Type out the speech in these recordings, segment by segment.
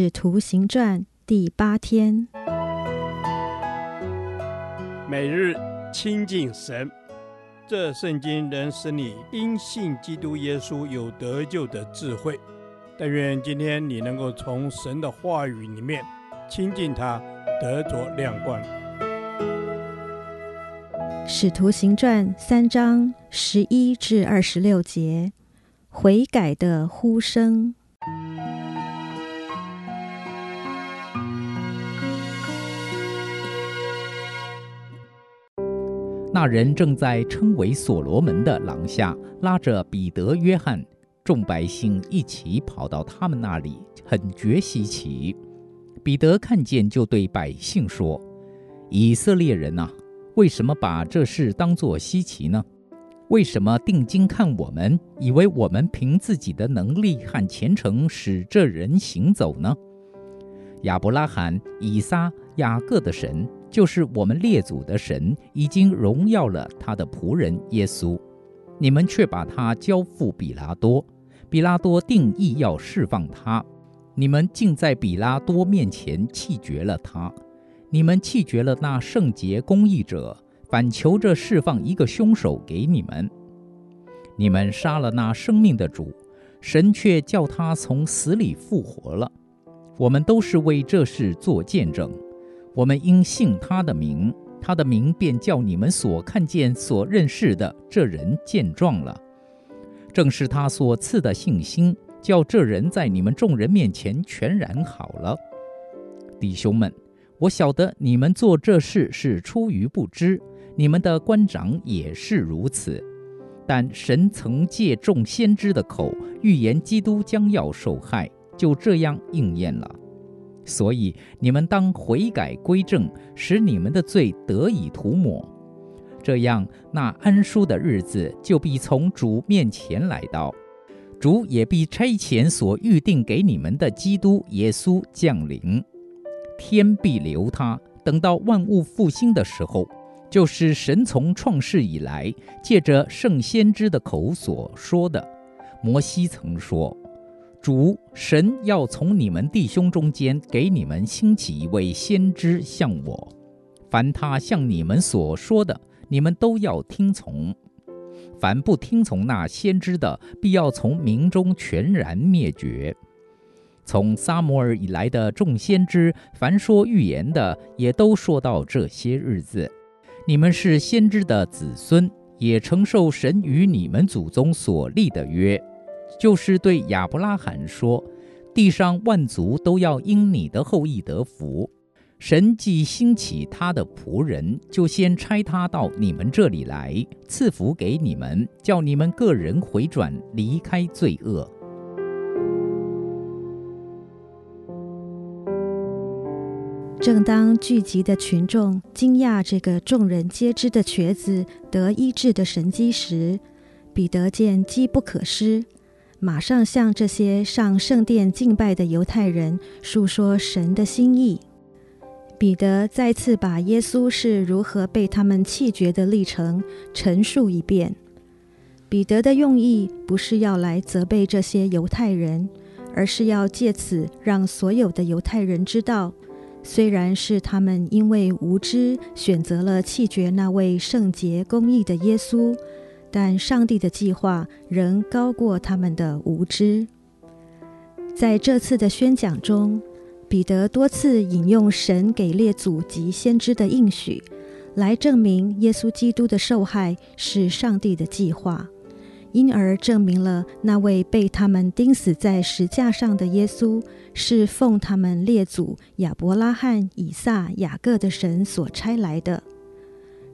使徒行传第八天，每日亲近神，这圣经能使你因信基督耶稣有得救的智慧。但愿今天你能够从神的话语里面亲近他，得着亮光。使徒行传三章十一至二十六节，悔改的呼声。那人正在称为所罗门的廊下，拉着彼得、约翰，众百姓一起跑到他们那里，很觉稀奇。彼得看见，就对百姓说：“以色列人呐，为什么把这事当作稀奇呢？为什么定睛看我们，以为我们凭自己的能力和虔诚使这人行走呢？亚伯拉罕、以撒、雅各的神。”就是我们列祖的神已经荣耀了他的仆人耶稣，你们却把他交付比拉多，比拉多定意要释放他，你们竟在比拉多面前弃绝了他，你们弃绝了那圣洁公义者，反求着释放一个凶手给你们，你们杀了那生命的主，神却叫他从死里复活了，我们都是为这事做见证。我们应信他的名，他的名便叫你们所看见、所认识的这人见状了。正是他所赐的信心，叫这人在你们众人面前全然好了。弟兄们，我晓得你们做这事是出于不知，你们的官长也是如此。但神曾借众先知的口预言基督将要受害，就这样应验了。所以你们当悔改归正，使你们的罪得以涂抹，这样那安舒的日子就必从主面前来到，主也必差遣所预定给你们的基督耶稣降临，天必留他，等到万物复兴的时候，就是神从创世以来借着圣先知的口所说的。摩西曾说。主神要从你们弟兄中间给你们兴起一位先知像我，凡他向你们所说的，你们都要听从；凡不听从那先知的，必要从民中全然灭绝。从撒摩尔以来的众先知，凡说预言的，也都说到这些日子。你们是先知的子孙，也承受神与你们祖宗所立的约。就是对亚伯拉罕说：“地上万族都要因你的后裔得福。神既兴起他的仆人，就先差他到你们这里来，赐福给你们，叫你们个人回转，离开罪恶。”正当聚集的群众惊讶这个众人皆知的瘸子得医治的神迹时，彼得见机不可失。马上向这些上圣殿敬拜的犹太人述说神的心意。彼得再次把耶稣是如何被他们弃绝的历程陈述一遍。彼得的用意不是要来责备这些犹太人，而是要借此让所有的犹太人知道，虽然是他们因为无知选择了弃绝那位圣洁公义的耶稣。但上帝的计划仍高过他们的无知。在这次的宣讲中，彼得多次引用神给列祖及先知的应许，来证明耶稣基督的受害是上帝的计划，因而证明了那位被他们钉死在石架上的耶稣是奉他们列祖亚伯拉罕、以撒、雅各的神所差来的。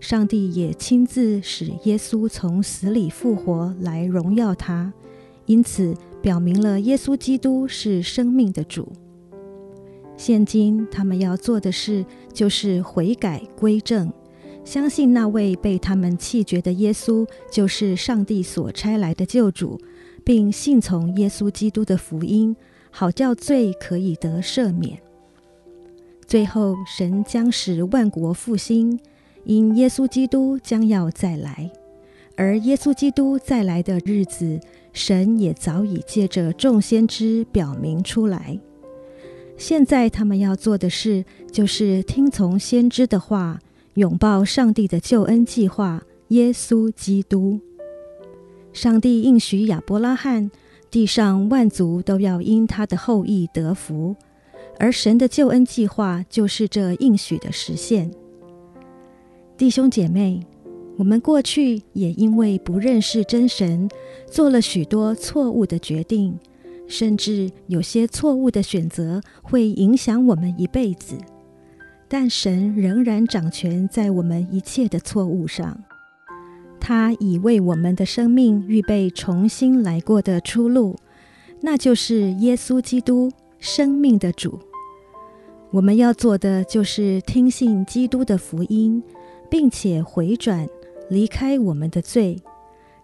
上帝也亲自使耶稣从死里复活，来荣耀他，因此表明了耶稣基督是生命的主。现今他们要做的事，就是悔改归正，相信那位被他们弃绝的耶稣，就是上帝所差来的救主，并信从耶稣基督的福音，好叫罪可以得赦免。最后，神将使万国复兴。因耶稣基督将要再来，而耶稣基督再来的日子，神也早已借着众先知表明出来。现在他们要做的事，就是听从先知的话，拥抱上帝的救恩计划——耶稣基督。上帝应许亚伯拉罕，地上万族都要因他的后裔得福，而神的救恩计划就是这应许的实现。弟兄姐妹，我们过去也因为不认识真神，做了许多错误的决定。甚至有些错误的选择会影响我们一辈子，但神仍然掌权在我们一切的错误上。他已为我们的生命预备重新来过的出路，那就是耶稣基督，生命的主。我们要做的就是听信基督的福音，并且回转，离开我们的罪，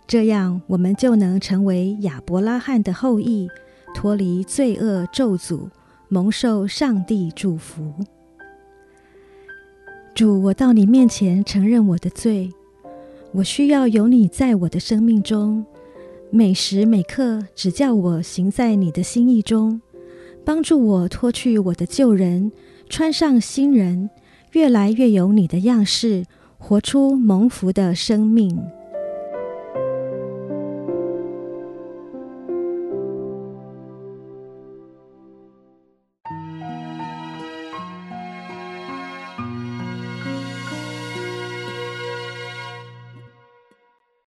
这样我们就能成为亚伯拉罕的后裔。脱离罪恶咒诅，蒙受上帝祝福。主，我到你面前承认我的罪，我需要有你在我的生命中，每时每刻指教我行在你的心意中，帮助我脱去我的旧人，穿上新人，越来越有你的样式，活出蒙福的生命。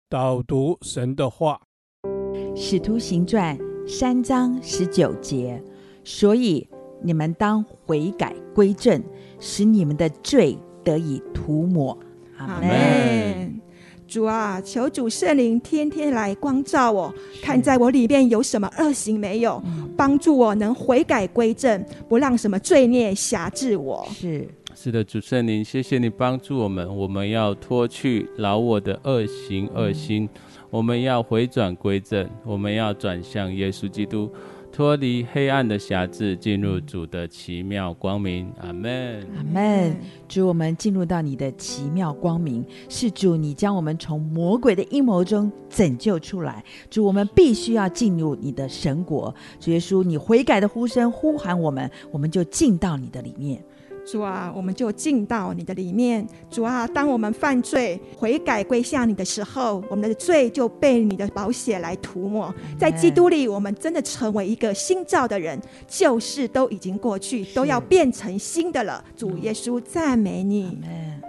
导读神的话，《使徒行传》三章十九节，所以你们当悔改归正，使你们的罪得以涂抹。阿门。主啊，求主圣灵天天来光照我，看在我里面有什么恶行没有，帮助我能悔改归正，不让什么罪孽辖制我。是。是的，主圣灵，谢谢你帮助我们。我们要脱去老我的恶行恶心，我们要回转归正，我们要转向耶稣基督，脱离黑暗的辖制，进入主的奇妙光明。阿门，阿门。主，我们进入到你的奇妙光明，是主你将我们从魔鬼的阴谋中拯救出来。主，我们必须要进入你的神国。主耶稣，你悔改的呼声呼喊我们，我们就进到你的里面。主啊，我们就进到你的里面。主啊，当我们犯罪、悔改归向你的时候，我们的罪就被你的宝血来涂抹。在基督里，我们真的成为一个新造的人，旧事都已经过去，都要变成新的了。主耶稣，赞美你。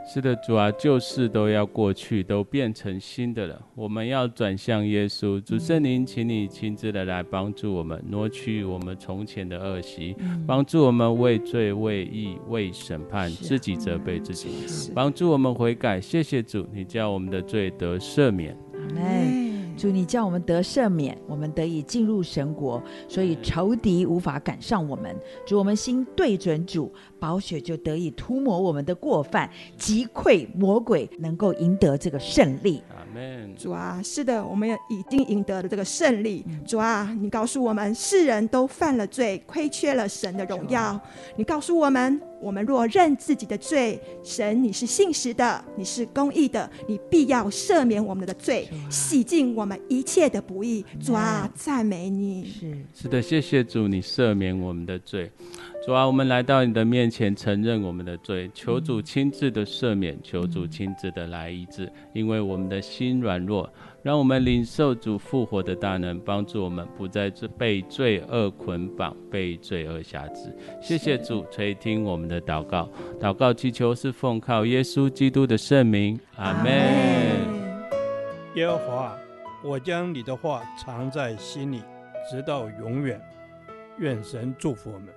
是的，主啊，旧事都要过去，都变成新的了。我们要转向耶稣。主圣灵，请你亲自的来帮助我们，挪去我们从前的恶习，帮助我们为罪、为义、为审判自己责备自己，帮助我们悔改。谢谢主，你叫我们的罪得赦免。主，你叫我们得赦免，我们得以进入神国，所以仇敌无法赶上我们。主，我们心对准主，宝血就得以涂抹我们的过犯，击溃魔鬼，能够赢得这个胜利。主啊，是的，我们也已经赢得了这个胜利。主啊，你告诉我们，世人都犯了罪，亏缺了神的荣耀。你告诉我们，我们若认自己的罪，神你是信实的，你是公义的，你必要赦免我们的罪，洗净我们一切的不义。主啊，赞美你。是是的，谢谢主，你赦免我们的罪。主啊，我们来到你的面前，承认我们的罪，求主亲自的赦免，求主亲自的来医治，因为我们的心软弱，让我们领受主复活的大能，帮助我们不再被罪恶捆绑，被罪恶辖制。谢谢主垂听我们的祷告，祷告祈求是奉靠耶稣基督的圣名，阿门。耶和华，我将你的话藏在心里，直到永远。愿神祝福我们。